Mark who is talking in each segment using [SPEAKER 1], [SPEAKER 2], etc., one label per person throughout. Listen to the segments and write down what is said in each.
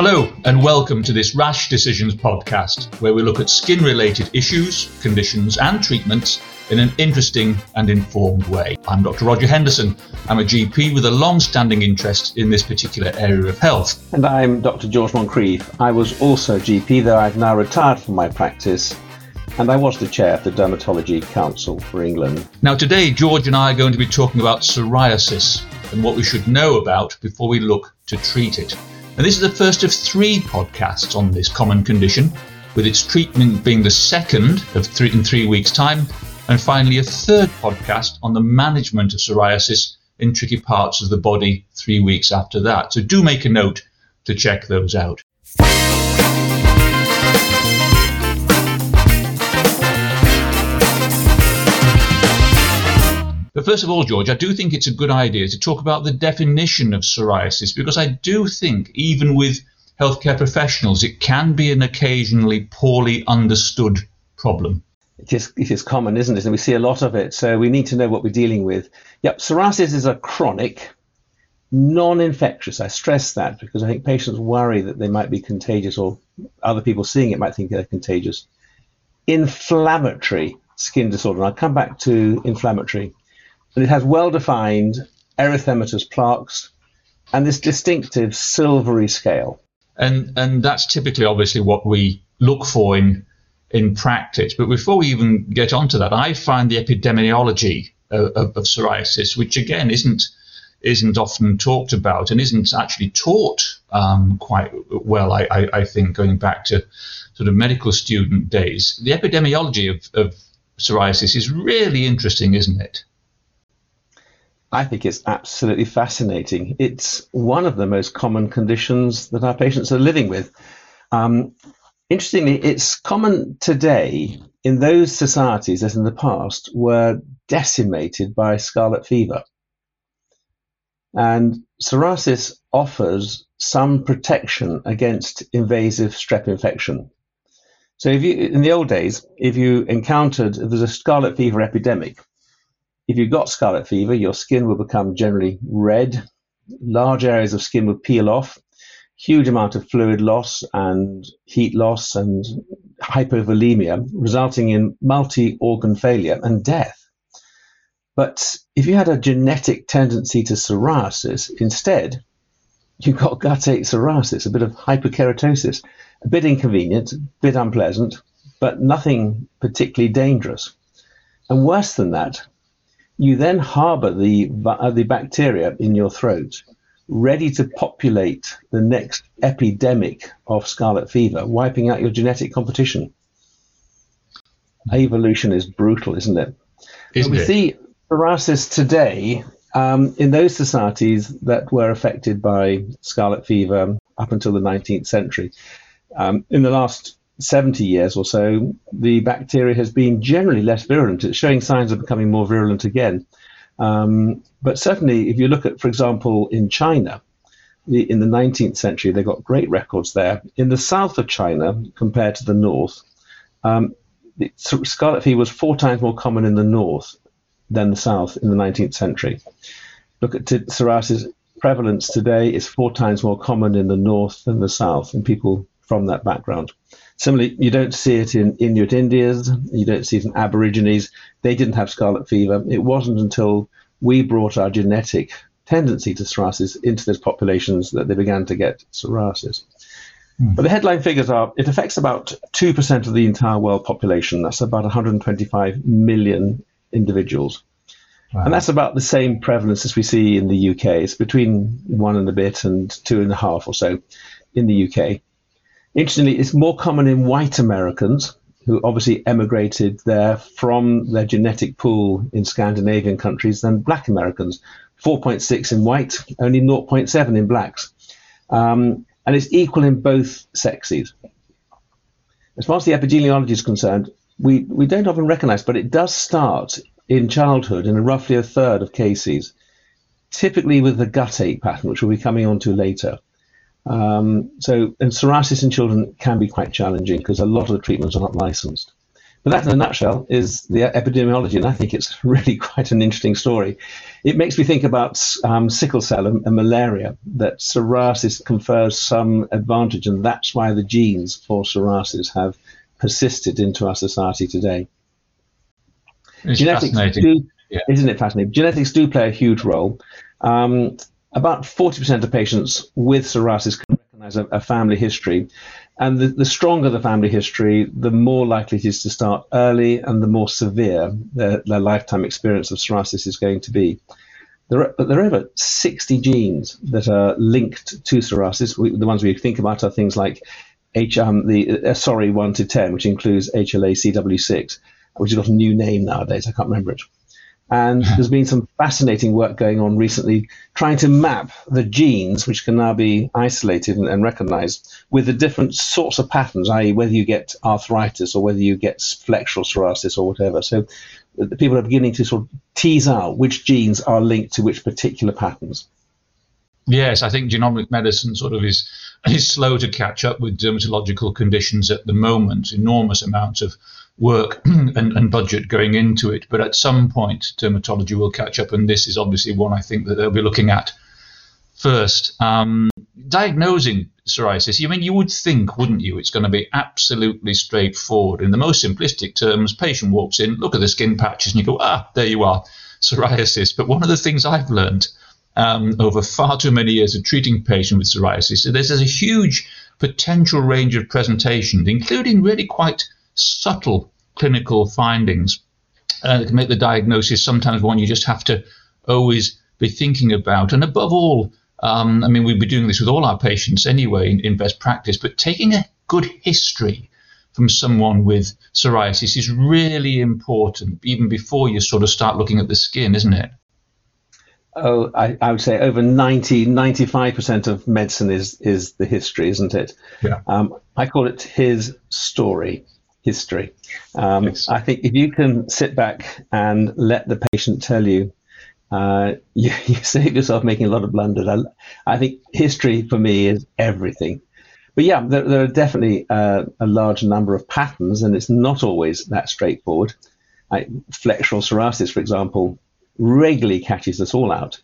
[SPEAKER 1] Hello, and welcome to this Rash Decisions podcast, where we look at skin related issues, conditions, and treatments in an interesting and informed way. I'm Dr. Roger Henderson. I'm a GP with a long standing interest in this particular area of health.
[SPEAKER 2] And I'm Dr. George Moncrieff. I was also GP, though I've now retired from my practice and I was the chair of the Dermatology Council for England.
[SPEAKER 1] Now, today, George and I are going to be talking about psoriasis and what we should know about before we look to treat it. And this is the first of three podcasts on this common condition, with its treatment being the second of three in three weeks' time, and finally a third podcast on the management of psoriasis in tricky parts of the body three weeks after that. So do make a note to check those out. First of all, George, I do think it's a good idea to talk about the definition of psoriasis because I do think, even with healthcare professionals, it can be an occasionally poorly understood problem.
[SPEAKER 2] It is, it is common, isn't it? And we see a lot of it. So we need to know what we're dealing with. Yep, psoriasis is a chronic, non infectious. I stress that because I think patients worry that they might be contagious or other people seeing it might think they're contagious. Inflammatory skin disorder. And I'll come back to inflammatory and it has well-defined erythematous plaques and this distinctive silvery scale.
[SPEAKER 1] And and that's typically obviously what we look for in in practice. But before we even get onto that, I find the epidemiology of, of, of psoriasis, which again isn't isn't often talked about and isn't actually taught um, quite well. I, I, I, think going back to sort of medical student days, the epidemiology of, of psoriasis is really interesting, isn't it?
[SPEAKER 2] I think it's absolutely fascinating. It's one of the most common conditions that our patients are living with. Um, interestingly, it's common today in those societies that in the past were decimated by scarlet fever. And psoriasis offers some protection against invasive strep infection. So, if you in the old days, if you encountered if there's a scarlet fever epidemic, if you've got scarlet fever, your skin will become generally red, large areas of skin will peel off, huge amount of fluid loss and heat loss and hypovolemia, resulting in multi organ failure and death. But if you had a genetic tendency to psoriasis, instead, you got guttate psoriasis, a bit of hyperkeratosis, a bit inconvenient, a bit unpleasant, but nothing particularly dangerous. And worse than that, you then harbor the, uh, the bacteria in your throat, ready to populate the next epidemic of scarlet fever, wiping out your genetic competition. Evolution is brutal, isn't it?
[SPEAKER 1] Isn't
[SPEAKER 2] we
[SPEAKER 1] it?
[SPEAKER 2] see psoriasis today um, in those societies that were affected by scarlet fever up until the 19th century. Um, in the last 70 years or so, the bacteria has been generally less virulent. It's showing signs of becoming more virulent again. Um, but certainly, if you look at, for example, in China, in the 19th century, they got great records there. In the south of China, compared to the north, um, scarlet fever was four times more common in the north than the south in the 19th century. Look at t- psoriasis prevalence today is four times more common in the north than the south in people from that background. Similarly, you don't see it in Inuit Indians, you don't see it in Aborigines. They didn't have scarlet fever. It wasn't until we brought our genetic tendency to psoriasis into those populations that they began to get psoriasis. Hmm. But the headline figures are it affects about 2% of the entire world population. That's about 125 million individuals. Wow. And that's about the same prevalence as we see in the UK. It's between one and a bit and two and a half or so in the UK. Interestingly, it's more common in white Americans who obviously emigrated there from their genetic pool in Scandinavian countries than black Americans. 4.6 in white, only 0.7 in blacks. Um, and it's equal in both sexes. As far as the epidemiology is concerned, we, we don't often recognize, but it does start in childhood in roughly a third of cases, typically with the guttate pattern, which we'll be coming on to later. Um, so, and psoriasis in children can be quite challenging because a lot of the treatments are not licensed. But that, in a nutshell, is the epidemiology, and I think it's really quite an interesting story. It makes me think about um, sickle cell and, and, malaria, that psoriasis confers some advantage, and that's why the genes for psoriasis have persisted into our society today.
[SPEAKER 1] It's Genetics fascinating.
[SPEAKER 2] Do, yeah. Isn't it fascinating? Genetics do play a huge role. Um, about 40% of patients with psoriasis can recognize a, a family history. And the, the, stronger the family history, the more likely it is to start early and the more severe their, their lifetime experience of psoriasis is going to be. There are, there are over 60 genes that are linked to psoriasis. We, the ones we think about are things like H, um, the uh, sorry 1 to 10, which includes HLA-CW6, which has got a new name nowadays. I can't remember it. And there's been some fascinating work going on recently trying to map the genes, which can now be isolated and, and recognized, with the different sorts of patterns, i.e., whether you get arthritis or whether you get flexural psoriasis or whatever. So uh, the people are beginning to sort of tease out which genes are linked to which particular patterns.
[SPEAKER 1] Yes, I think genomic medicine sort of is is slow to catch up with dermatological conditions at the moment. Enormous amounts of work and, and, budget going into it. But at some point, dermatology will catch up, and this is obviously one I think that they'll be looking at first. Um, diagnosing psoriasis, I mean, you would think, wouldn't you, it's going to be absolutely straightforward. In the most simplistic terms, patient walks in, look at the skin patches, and you go, ah, there you are, psoriasis. But one of the things I've learned um, over far too many years of treating patients with psoriasis, is there's a huge potential range of presentations, including really quite subtle clinical findings uh, that can make the diagnosis sometimes one you just have to always be thinking about. And above all, um, I mean, we'd be doing this with all our patients anyway in, in best practice, but taking a good history from someone with psoriasis is really important, even before you sort of start looking at the skin, isn't it?
[SPEAKER 2] Oh, I, I, would say over 90, 95% of medicine is, is the history, isn't it?
[SPEAKER 1] Yeah.
[SPEAKER 2] Um, I call it his story history. Um. I think if you can sit back and let the patient tell you, uh, you, you, save yourself making a lot of blunders. I, I, think history for me is everything. But yeah, there, there are definitely uh, a large number of patterns, and it's not always that straightforward. I, flexural psoriasis, for example, regularly catches us all out.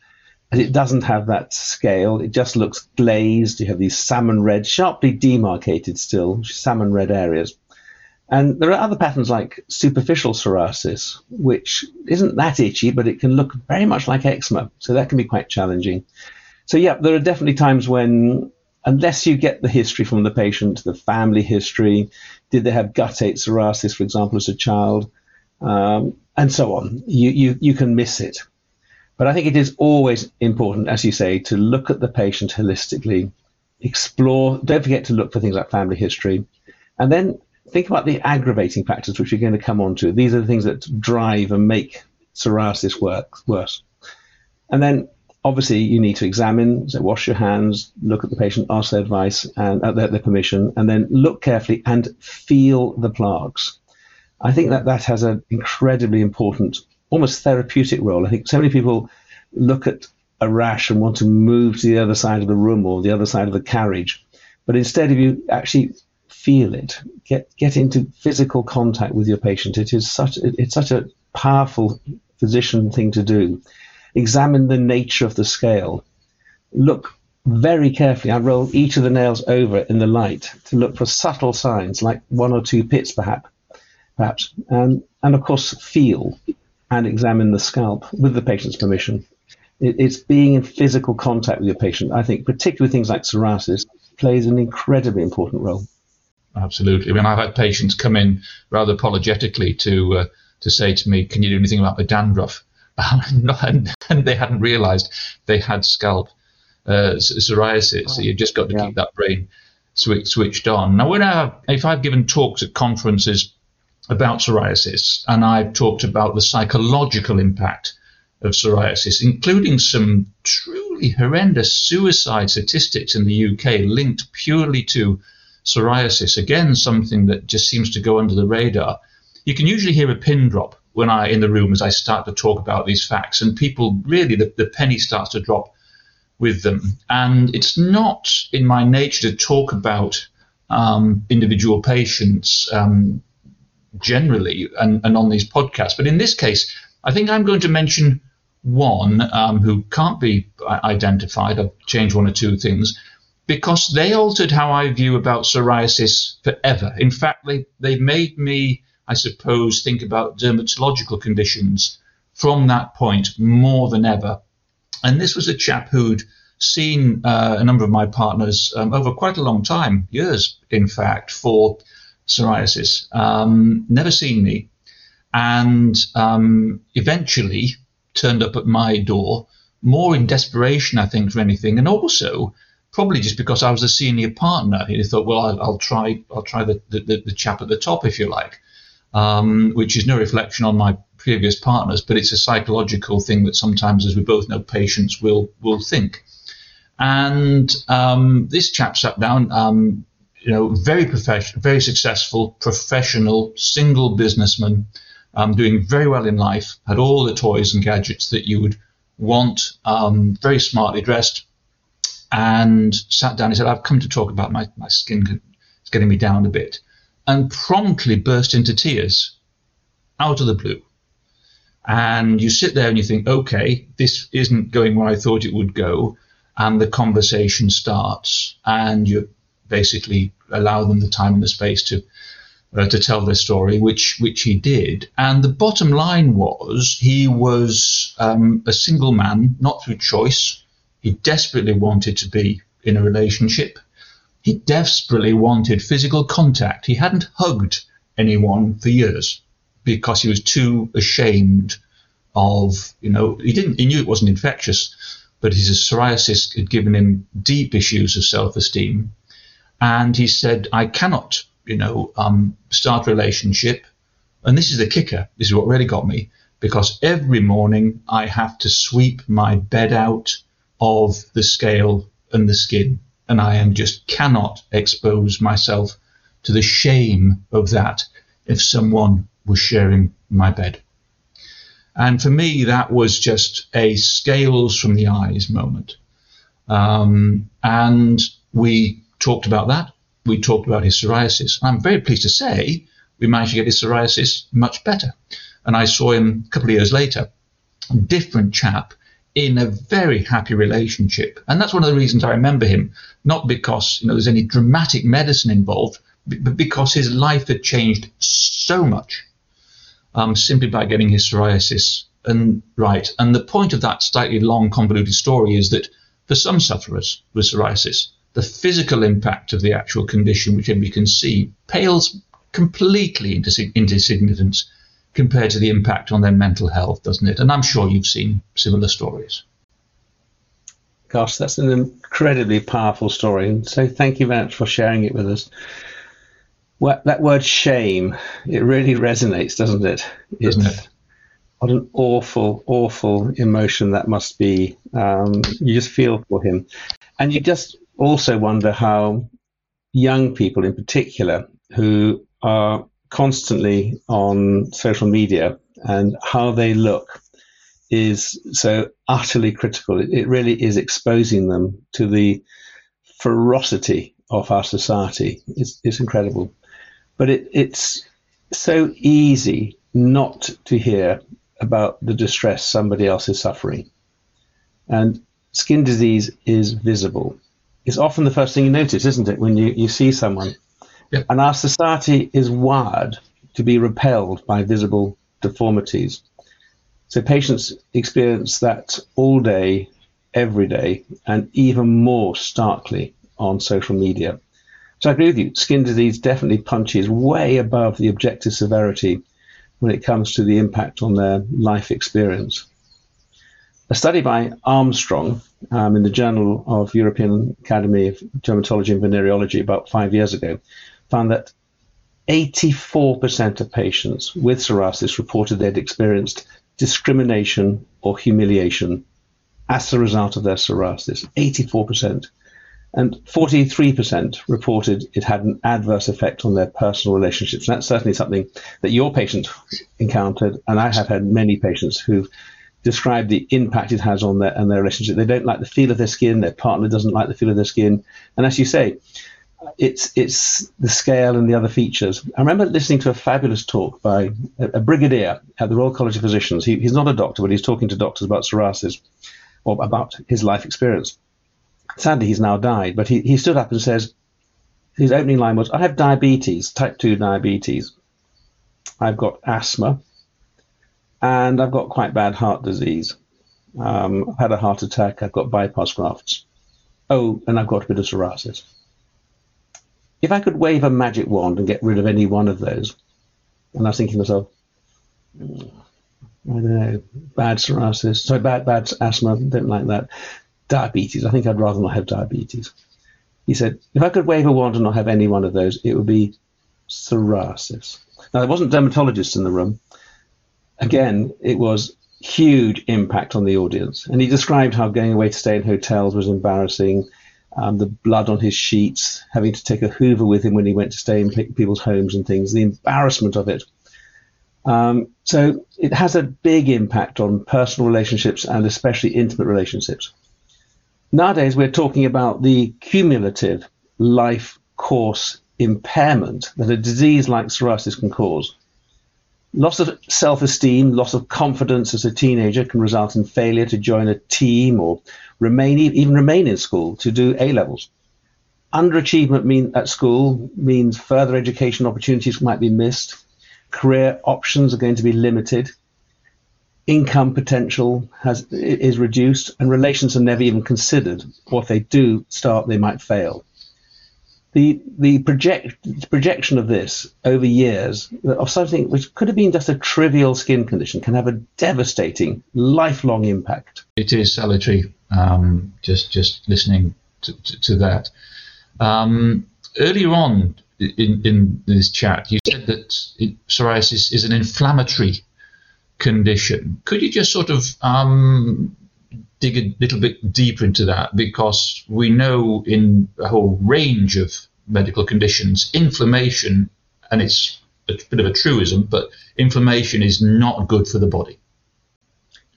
[SPEAKER 2] And it doesn't have that scale. It just looks glazed. You have these salmon red, sharply demarcated still, salmon red areas. And there are other patterns like superficial psoriasis, which isn't that itchy, but it can look very much like eczema. So that can be quite challenging. So, yeah, there are definitely times when, unless you get the history from the patient, the family history, did they have guttate psoriasis, for example, as a child, um, and so on, you, you, you can miss it. But I think it is always important, as you say, to look at the patient holistically, explore, don't forget to look for things like family history, and then think about the aggravating factors, which we're going to come on to. These are the things that drive and make psoriasis work worse. And then obviously you need to examine, so wash your hands, look at the patient, ask their advice and uh, their, their permission, and then look carefully and feel the plaques. I think that that has an incredibly important, almost therapeutic role. I think so many people look at a rash and want to move to the other side of the room or the other side of the carriage. But instead, if you actually feel it, get get into physical contact with your patient. It is such it's such a powerful physician thing to do. Examine the nature of the scale. Look very carefully. I roll each of the nails over in the light to look for subtle signs, like one or two pits, perhaps, perhaps, and and of course feel and examine the scalp with the patient's permission. It, it's being in physical contact with your patient. I think, particularly things like psoriasis, plays an incredibly important role.
[SPEAKER 1] Absolutely. I mean, I've had patients come in rather apologetically to uh, to say to me, "Can you do anything about my dandruff?" and, and they hadn't realised they had scalp uh, psoriasis. So you've just got to yeah. keep that brain switch, switched on. Now, when I have, if I've given talks at conferences about psoriasis, and I've talked about the psychological impact of psoriasis, including some truly horrendous suicide statistics in the UK linked purely to psoriasis, again, something that just seems to go under the radar. You can usually hear a pin drop when I in the room as I start to talk about these facts, and people really the, the penny starts to drop with them. And it's not in my nature to talk about um, individual patients. Um, generally and, and on these podcasts. But in this case, I think I'm going to mention one um, who can't be identified. I've changed one or two things because they altered how I view about psoriasis forever. In fact, they, they made me, I suppose, think about dermatological conditions from that point more than ever. And this was a chap who'd seen uh, a number of my partners um, over quite a long time, years, in fact, for psoriasis. Um, never seen me. And um, eventually turned up at my door, more in desperation, I think, for anything, and also probably just because I was a senior partner. He thought, well, I'll, I'll try, I'll try the, the, the, chap at the top, if you like, um, which is no reflection on my previous partners, but it's a psychological thing that sometimes, as we both know, patients will will think. And um, this chap sat down, um, you know, very professional, very successful, professional, single businessman, um, doing very well in life, had all the toys and gadgets that you would want, um, very smartly dressed, and sat down. He said, I've come to talk about my, my skin, it's getting me down a bit, and promptly burst into tears out of the blue. And you sit there and you think, okay, this isn't going where I thought it would go. And the conversation starts, and you basically allow them the time and the space to uh, to tell their story, which which he did. And the bottom line was he was um, a single man, not through choice. He desperately wanted to be in a relationship. He desperately wanted physical contact. He hadn't hugged anyone for years because he was too ashamed of, you know, he didn't, he knew it wasn't infectious, but his psoriasis had given him deep issues of self-esteem. And he said, I cannot you know, um, start a relationship. And this is the kicker. This is what really got me because every morning I have to sweep my bed out of the scale and the skin. And I am just cannot expose myself to the shame of that if someone was sharing my bed. And for me, that was just a scales from the eyes moment. Um, and we talked about that we talked about his psoriasis. I'm very pleased to say we managed to get his psoriasis much better. And I saw him a couple of years later, different chap in a very happy relationship. And that's one of the reasons I remember him, not because you know there's any dramatic medicine involved, but because his life had changed so much um, simply by getting his psoriasis and right. And the point of that slightly long, convoluted story is that for some sufferers with psoriasis, the physical impact of the actual condition, which we can see, pales completely into, into significance compared to the impact on their mental health, doesn't it? And I'm sure you've seen similar stories.
[SPEAKER 2] Gosh, that's an incredibly powerful story. And so thank you very much for sharing it with us. Well, that word shame, it really resonates, doesn't it?
[SPEAKER 1] Doesn't it?
[SPEAKER 2] What an awful, awful emotion that must be. Um, you just feel for him. And you just also wonder how young people in particular who are constantly on social media and how they look is so utterly critical. It, really is exposing them to the ferocity of our society. It's, it's incredible. But it, it's so easy not to hear about the distress somebody else is suffering. And skin disease is visible It's often the first thing you notice, isn't it, when you, you see someone?
[SPEAKER 1] Yep.
[SPEAKER 2] And our society is wired to be repelled by visible deformities. So patients experience that all day, every day, and even more starkly on social media. So I agree with you, skin disease definitely punches way above the objective severity when it comes to the impact on their life experience. A study by Armstrong um, in the Journal of European Academy of Dermatology and Venereology about five years ago found that 84% of patients with psoriasis reported they'd experienced discrimination or humiliation as a result of their psoriasis. 84%. And 43% reported it had an adverse effect on their personal relationships. And that's certainly something that your patient encountered, and I have had many patients who've describe the impact it has on their and their relationship. They don't like the feel of their skin. Their partner doesn't like the feel of their skin. And as you say, it's it's the scale and the other features. I remember listening to a fabulous talk by a, a brigadier at the Royal College of Physicians. He, he's not a doctor, but he's talking to doctors about psoriasis or about his life experience. Sadly, he's now died, but he, he stood up and says, his opening line was, I have diabetes, type 2 diabetes. I've got asthma, and I've got quite bad heart disease. Um, I've had a heart attack, I've got bypass grafts. Oh, and I've got a bit of psoriasis. If I could wave a magic wand and get rid of any one of those, and I was thinking to myself, I don't know, bad psoriasis, sorry, bad, bad asthma, don't like that. Diabetes, I think I'd rather not have diabetes. He said, if I could wave a wand and not have any one of those, it would be psoriasis. Now, there wasn't dermatologists in the room. Again, it was huge impact on the audience. And he described how going away to stay in hotels was embarrassing um, the blood on his sheets, having to take a Hoover with him when he went to stay in people's homes and things, the embarrassment of it. Um, so it has a big impact on personal relationships and especially intimate relationships. Nowadays, we're talking about the cumulative life course impairment that a disease like psoriasis can cause. Loss of self esteem, loss of confidence as a teenager can result in failure to join a team or remain even remain in school to do A levels. Underachievement mean, at school means further education opportunities might be missed. Career options are going to be limited. Income potential has is reduced, and relations are never even considered. Or if they do start, they might fail the the project projection of this over years of something which could have been just a trivial skin condition can have a devastating lifelong impact.
[SPEAKER 1] It is salutary. Um, just just listening to, to, to that. Um, earlier on in, in this chat, you said that it, psoriasis is an inflammatory condition. Could you just sort of um, dig a little bit deeper into that because we know in a whole range of medical conditions, inflammation, and it's a bit of a truism, but inflammation is not good for the body.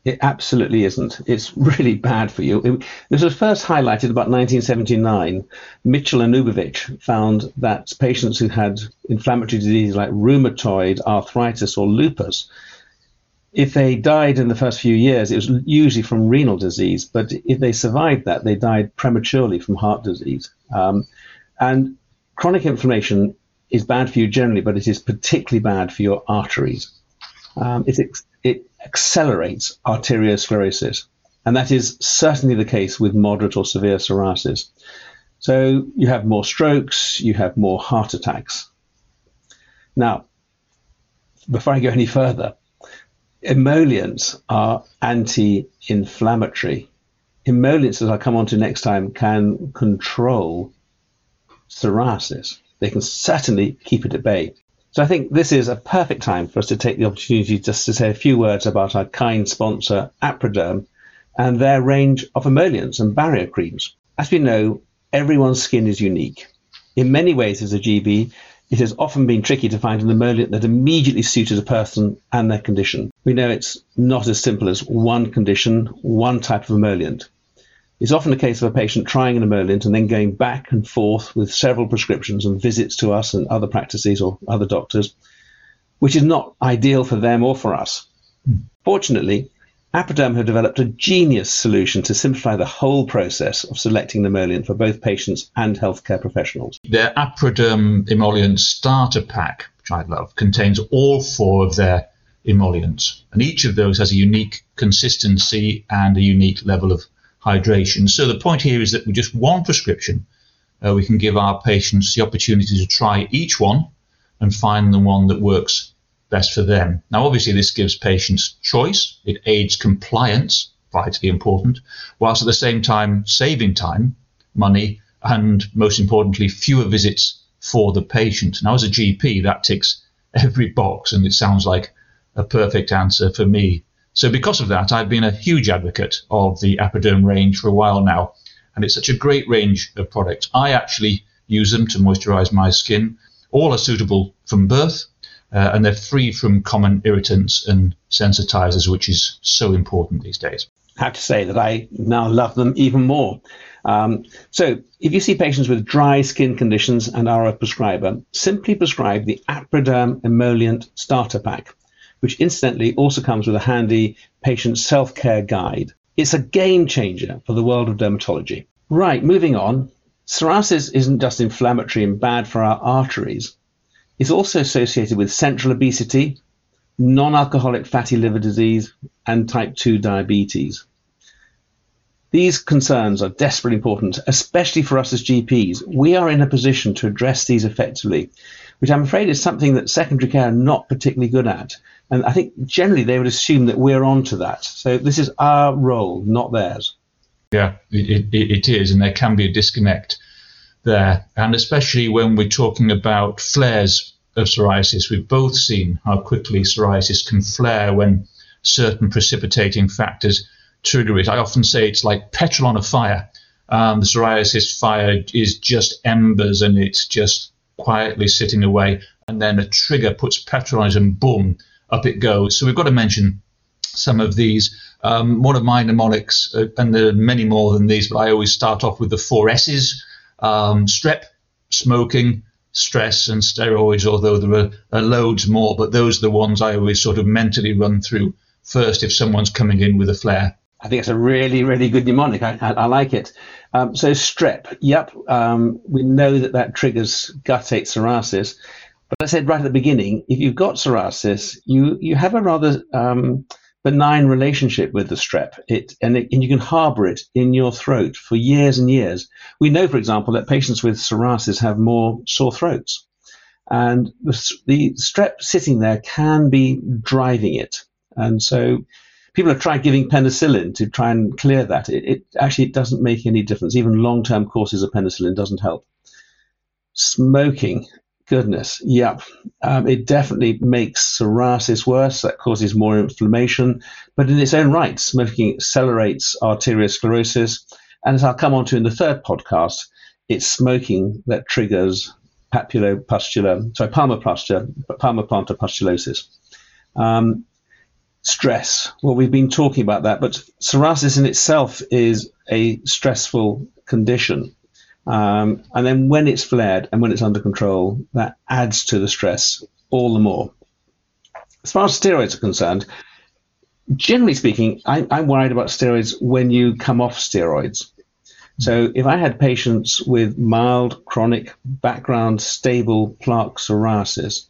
[SPEAKER 2] It absolutely isn't. It's really bad for you. This was first highlighted about 1979. Mitchell and Ubovich found that patients who had inflammatory diseases like rheumatoid arthritis or lupus if they died in the first few years, it was usually from renal disease, but if they survived that, they died prematurely from heart disease. Um, and chronic inflammation is bad for you generally, but it is particularly bad for your arteries. Um, it, it accelerates arteriosclerosis, and that is certainly the case with moderate or severe psoriasis. So you have more strokes, you have more heart attacks. Now, before I go any further, emollients are anti-inflammatory. Emollients, as I'll come on to next time, can control psoriasis. They can certainly keep it at bay. So I think this is a perfect time for us to take the opportunity just to say a few words about our kind sponsor, Aproderm, and their range of emollients and barrier creams. As we know, everyone's skin is unique. In many ways, as a GP, it has often been tricky to find an emollient that immediately suited a person and their condition. We know it's not as simple as one condition, one type of emollient. It's often a case of a patient trying an emollient and then going back and forth with several prescriptions and visits to us and other practices or other doctors, which is not ideal for them or for us. Mm. Fortunately, Aproderm have developed a genius solution to simplify the whole process of selecting an emollient for both patients and healthcare professionals.
[SPEAKER 1] Their Aproderm emollient starter pack, which I love, contains all four of their emollients, and each of those has a unique consistency and a unique level of hydration. So the point here is that with just one prescription, uh, we can give our patients the opportunity to try each one and find the one that works best for them. Now, obviously, this gives patients choice, it aids compliance, vitally important, whilst at the same time saving time, money, and most importantly, fewer visits for the patient. Now, as a GP, that ticks every box, and it sounds like a perfect answer for me. So, because of that, I've been a huge advocate of the Aproderm range for a while now, and it's such a great range of products. I actually use them to moisturize my skin. All are suitable from birth uh, and they're free from common irritants and sensitizers, which is so important these days.
[SPEAKER 2] I have to say that I now love them even more. Um, so, if you see patients with dry skin conditions and are a prescriber, simply prescribe the AproDerm Emollient Starter Pack, which incidentally also comes with a handy patient self care guide. It's a game changer for the world of dermatology. Right, moving on. Psoriasis isn't just inflammatory and bad for our arteries, it's also associated with central obesity, non alcoholic fatty liver disease, and type 2 diabetes. These concerns are desperately important, especially for us as GPs. We are in a position to address these effectively, which I'm afraid is something that secondary care are not particularly good at. And I think generally they would assume that we're on to that. So this is our role, not theirs.
[SPEAKER 1] Yeah, it, it, it is. And there can be a disconnect there. And especially when we're talking about flares of psoriasis, we've both seen how quickly psoriasis can flare when certain precipitating factors trigger it. I often say it's like petrol on a fire. Um, the psoriasis fire is just embers and it's just quietly sitting away. And then a trigger puts petrol on it and boom, up it goes. So we've got to mention some of these. Um, one of my mnemonics, uh, and there are many more than these, but I always start off with the four S's um, strep, smoking, stress, and steroids, although there are, are loads more, but those are the ones I always sort of mentally run through first if someone's coming in with a flare.
[SPEAKER 2] I think it's a really, really good mnemonic. I, I, I like it. Um, so strep, yep, um, we know that that triggers guttate psoriasis. But I said right at the beginning, if you've got psoriasis, you you have a rather um, benign relationship with the strep, it and, it, and you can harbour it in your throat for years and years. We know, for example, that patients with psoriasis have more sore throats, and the, the strep sitting there can be driving it, and so people have tried giving penicillin to try and clear that. It, it actually it doesn't make any difference. Even long-term courses of penicillin doesn't help. Smoking, goodness, yep, um, it definitely makes psoriasis worse. That causes more inflammation. But in its own right, smoking accelerates arteriosclerosis. And as I'll come on to in the third podcast, it's smoking that triggers papulopustular, sorry, palmoplantar, palmoplantar pustulosis. Um, stress. Well, we've been talking about that, but psoriasis in itself is a stressful condition. Um, and then when it's flared and when it's under control, that adds to the stress all the more. As far as steroids are concerned, generally speaking, I, I'm worried about steroids when you come off steroids. So if I had patients with mild chronic background stable plaque psoriasis,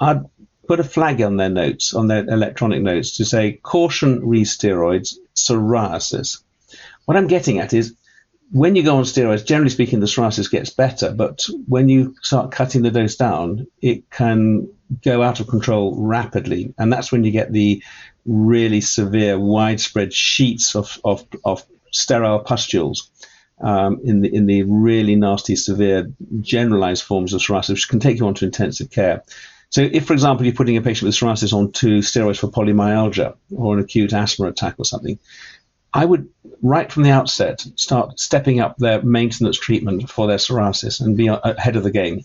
[SPEAKER 2] I'd put a flag on their notes, on their electronic notes, to say caution re steroids, psoriasis. What I'm getting at is when you go on steroids, generally speaking, the psoriasis gets better, but when you start cutting the dose down, it can go out of control rapidly. And that's when you get the really severe, widespread sheets of, of, of sterile pustules. Um, in the in the really nasty, severe, generalized forms of psoriasis, which can take you on to intensive care. So, if, for example, you're putting a patient with psoriasis on onto steroids for polymyalgia or an acute asthma attack or something, I would, right from the outset, start stepping up their maintenance treatment for their psoriasis and be ahead of the game.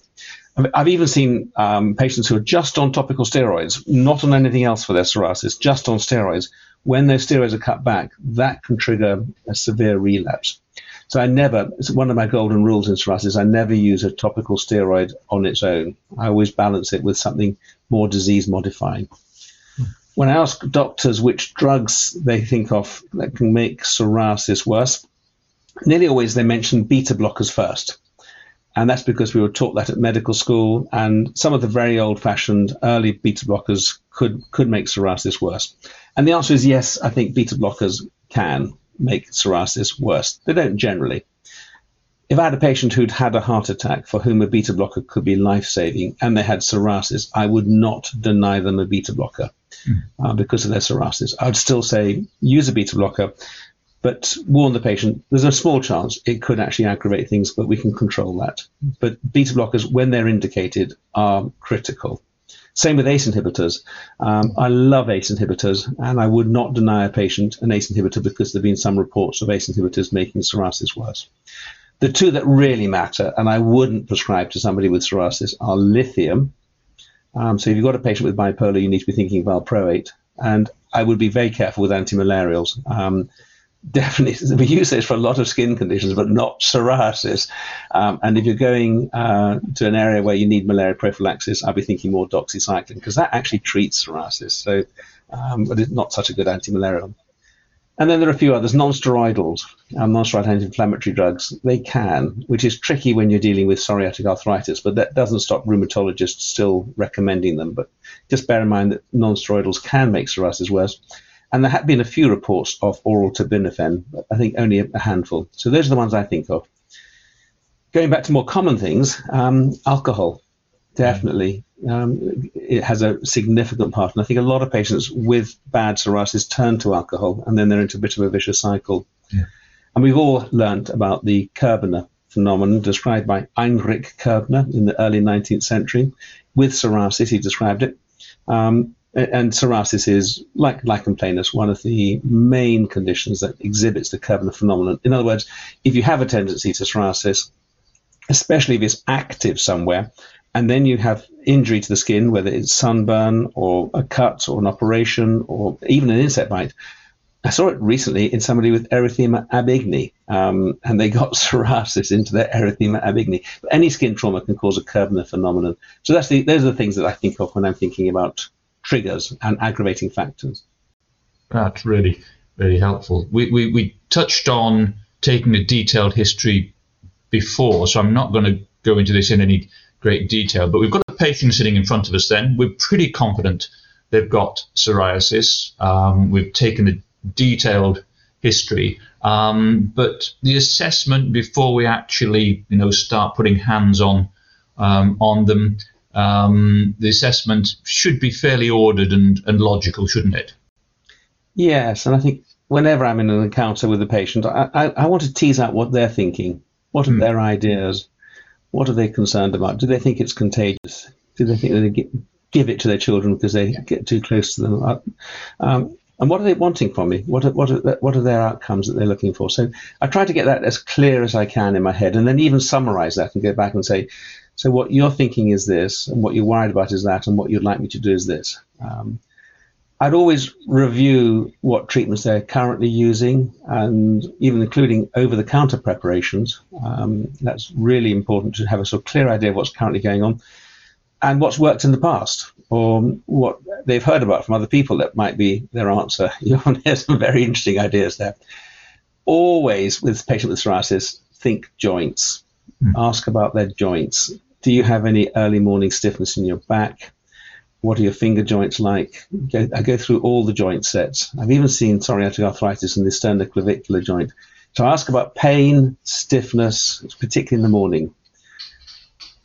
[SPEAKER 2] I've even seen um, patients who are just on topical steroids, not on anything else for their psoriasis, just on steroids. When those steroids are cut back, that can trigger a severe relapse. So I never, it's one of my golden rules in psoriasis, I never use a topical steroid on its own. I always balance it with something more disease modifying. When I ask doctors which drugs they think of that can make psoriasis worse, nearly always they mention beta blockers first. And that's because we were taught that at medical school, and some of the very old fashioned early beta blockers could, could make psoriasis worse. And the answer is yes, I think beta blockers can make psoriasis worse. They don't generally. If I had a patient who'd had a heart attack for whom a beta blocker could be life saving and they had psoriasis, I would not deny them a beta blocker. Uh, because of their psoriasis. I'd still say use a beta blocker, but warn the patient there's a small chance it could actually aggravate things, but we can control that. But beta blockers, when they're indicated, are critical. Same with ACE inhibitors. Um, I love ACE inhibitors, and I would not deny a patient an ACE inhibitor because there have been some reports of ACE inhibitors making psoriasis worse. The two that really matter, and I wouldn't prescribe to somebody with psoriasis, are lithium. Um, so if you've got a patient with bipolar, you need to be thinking about valproate. And I would be very careful with antimalarials. Um, definitely we use this for a lot of skin conditions, but not psoriasis. Um, and if you're going uh, to an area where you need malaria prophylaxis, I'd be thinking more doxycycline because that actually treats psoriasis. So, um, but it's not such a good anti-malarial. And then there are a few others, non-steroidals, um, non-steroidal anti-inflammatory drugs. They can, which is tricky when you're dealing with psoriatic arthritis, but that doesn't stop rheumatologists still recommending them. But just bear in mind that non-steroidals can make psoriasis worse. And there have been a few reports of oral terbinafine, but I think only a handful. So those are the ones I think of. Going back to more common things, um, alcohol, definitely. Um, it has a significant part. And I think a lot of patients with bad psoriasis turn to alcohol and then they're into a bit of a vicious cycle. Yeah. And we've all learnt about the Koebner phenomenon described by Heinrich Koebner in the early 19th century. With psoriasis, he described it. Um, and psoriasis is, like lichen planus, one of the main conditions that exhibits the Koebner phenomenon. In other words, if you have a tendency to psoriasis, especially if it's active somewhere, and then you have injury to the skin, whether it's sunburn or a cut or an operation or even an insect bite. I saw it recently in somebody with erythema ab igni, um, and they got psoriasis into their erythema ab igni. But any skin trauma can cause a Koebner phenomenon. So that's the, those are the things that I think of when I'm thinking about triggers and aggravating factors.
[SPEAKER 1] That's really, really helpful. We, we, we touched on taking a detailed history before, so I'm not going to go into this in any great detail, but we've got a patient sitting in front of us then. We're pretty confident they've got psoriasis. Um, we've taken a detailed history, um, but the assessment before we actually, you know, start putting hands on um, on them um, the assessment should be fairly ordered and, and logical, shouldn't it?
[SPEAKER 2] Yes, and I think whenever I'm in an encounter with a patient, I, I, I want to tease out what they're thinking. What are mm. their ideas? What are they concerned about? Do they think it's contagious? Do they think they get, give it to their children because they get too close to them? Uh, um, and what are they wanting from me? What are, what are, what are their outcomes that they're looking for? So I try to get that as clear as I can in my head, and then even summarize that and go back and say, so what you're thinking is this, and what you're worried about is that, and what you'd like me to do is this. Um, I'd always review what treatments they're currently using, and even including over-the-counter preparations. Um, that's really important to have a sort of clear idea of what's currently going on, and what's worked in the past, or what they've heard about from other people that might be their answer. You have some very interesting ideas there. Always with patient with psoriasis, think joints. Mm. Ask about their joints do you have any early morning stiffness in your back? What are your finger joints like? I go through all the joint sets. I've even seen psoriatic arthritis in the sternoclavicular joint. So I ask about pain, stiffness, particularly in the morning.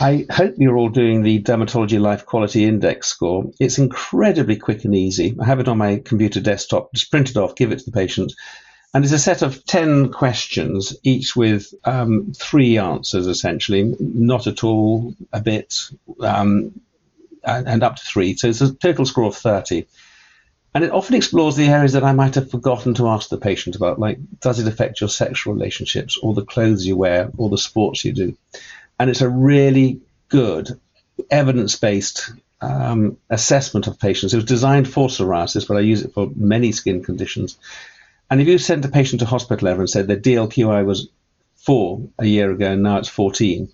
[SPEAKER 2] I hope you're all doing the Dermatology Life Quality Index score. It's incredibly quick and easy. I have it on my computer desktop, just print it off, give it to the patient, and it's a set of 10 questions, each with um, three answers essentially, not at all, a bit, um, and, up to three. So it's a total score of 30. And it often explores the areas that I might have forgotten to ask the patient about, like does it affect your sexual relationships, or the clothes you wear, or the sports you do? And it's a really good evidence based um, assessment of patients. It was designed for psoriasis, but I use it for many skin conditions. And if you sent a patient to hospital ever and said their DLQI was four a year ago and now it's 14,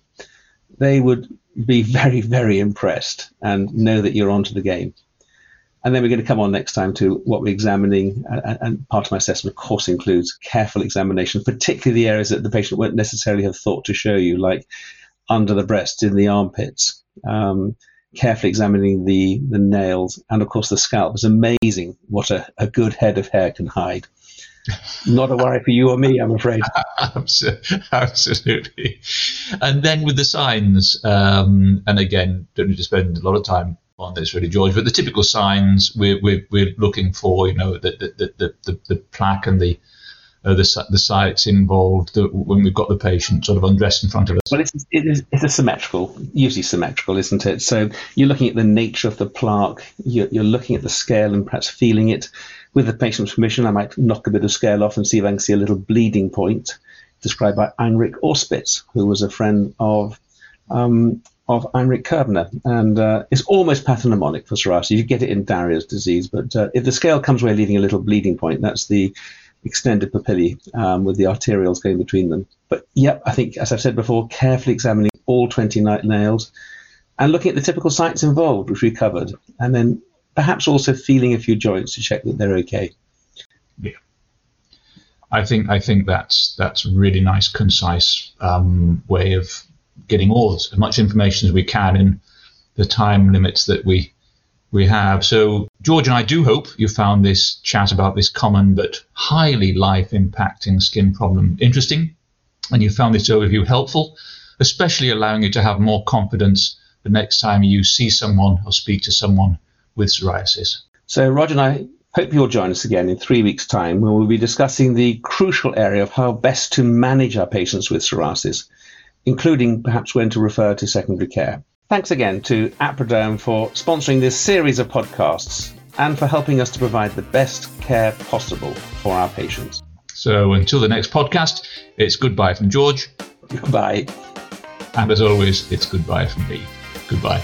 [SPEAKER 2] they would be very, very impressed and know that you're onto the game. And then we're going to come on next time to what we're examining. And part of my assessment, of course, includes careful examination, particularly the areas that the patient won't necessarily have thought to show you, like under the breast, in the armpits, um, carefully examining the, the nails, and of course the scalp. It's amazing what a, a good head of hair can hide. Not a worry for you or me, I'm afraid.
[SPEAKER 1] Absolutely. And then with the signs, um, and again, don't need to spend a lot of time on this really, George, but the typical signs we're, we're, we're looking for, you know, the, the, the, the, the plaque and the uh, the, the sites involved the, when we've got the patient sort of undressed in front of us?
[SPEAKER 2] Well, it's, it is, it's a symmetrical, usually symmetrical, isn't it? So you're looking at the nature of the plaque, you're, you're looking at the scale and perhaps feeling it with the patient's permission, I might knock a bit of scale off and see if I can see a little bleeding point, described by Heinrich Auspitz, who was a friend of um, of Heinrich Koebner, and uh, it's almost pathognomonic for psoriasis. You get it in Darier's disease, but uh, if the scale comes away leaving a little bleeding point, that's the extended papillae um, with the arterioles going between them. But yep, I think, as I've said before, carefully examining all 20 nails and looking at the typical sites involved, which we covered, and then perhaps also feeling a few joints to check that they're okay.
[SPEAKER 1] Yeah. I think I think that's that's a really nice, concise um, way of getting all as much information as we can in the time limits that we we have. So, George and I do hope you found this chat about this common but highly life impacting skin problem interesting, and you found this overview helpful, especially allowing you to have more confidence the next time you see someone or speak to someone with psoriasis.
[SPEAKER 2] So, Roger and I hope you'll join us again in three weeks' time when we'll be discussing the crucial area of how best to manage our patients with psoriasis, including perhaps when to refer to secondary care. Thanks again to AproDerm for sponsoring this series of podcasts and for helping us to provide the best care possible for our patients.
[SPEAKER 1] So until the next podcast, it's goodbye from George.
[SPEAKER 2] Goodbye.
[SPEAKER 1] And as always, it's goodbye from me. Goodbye.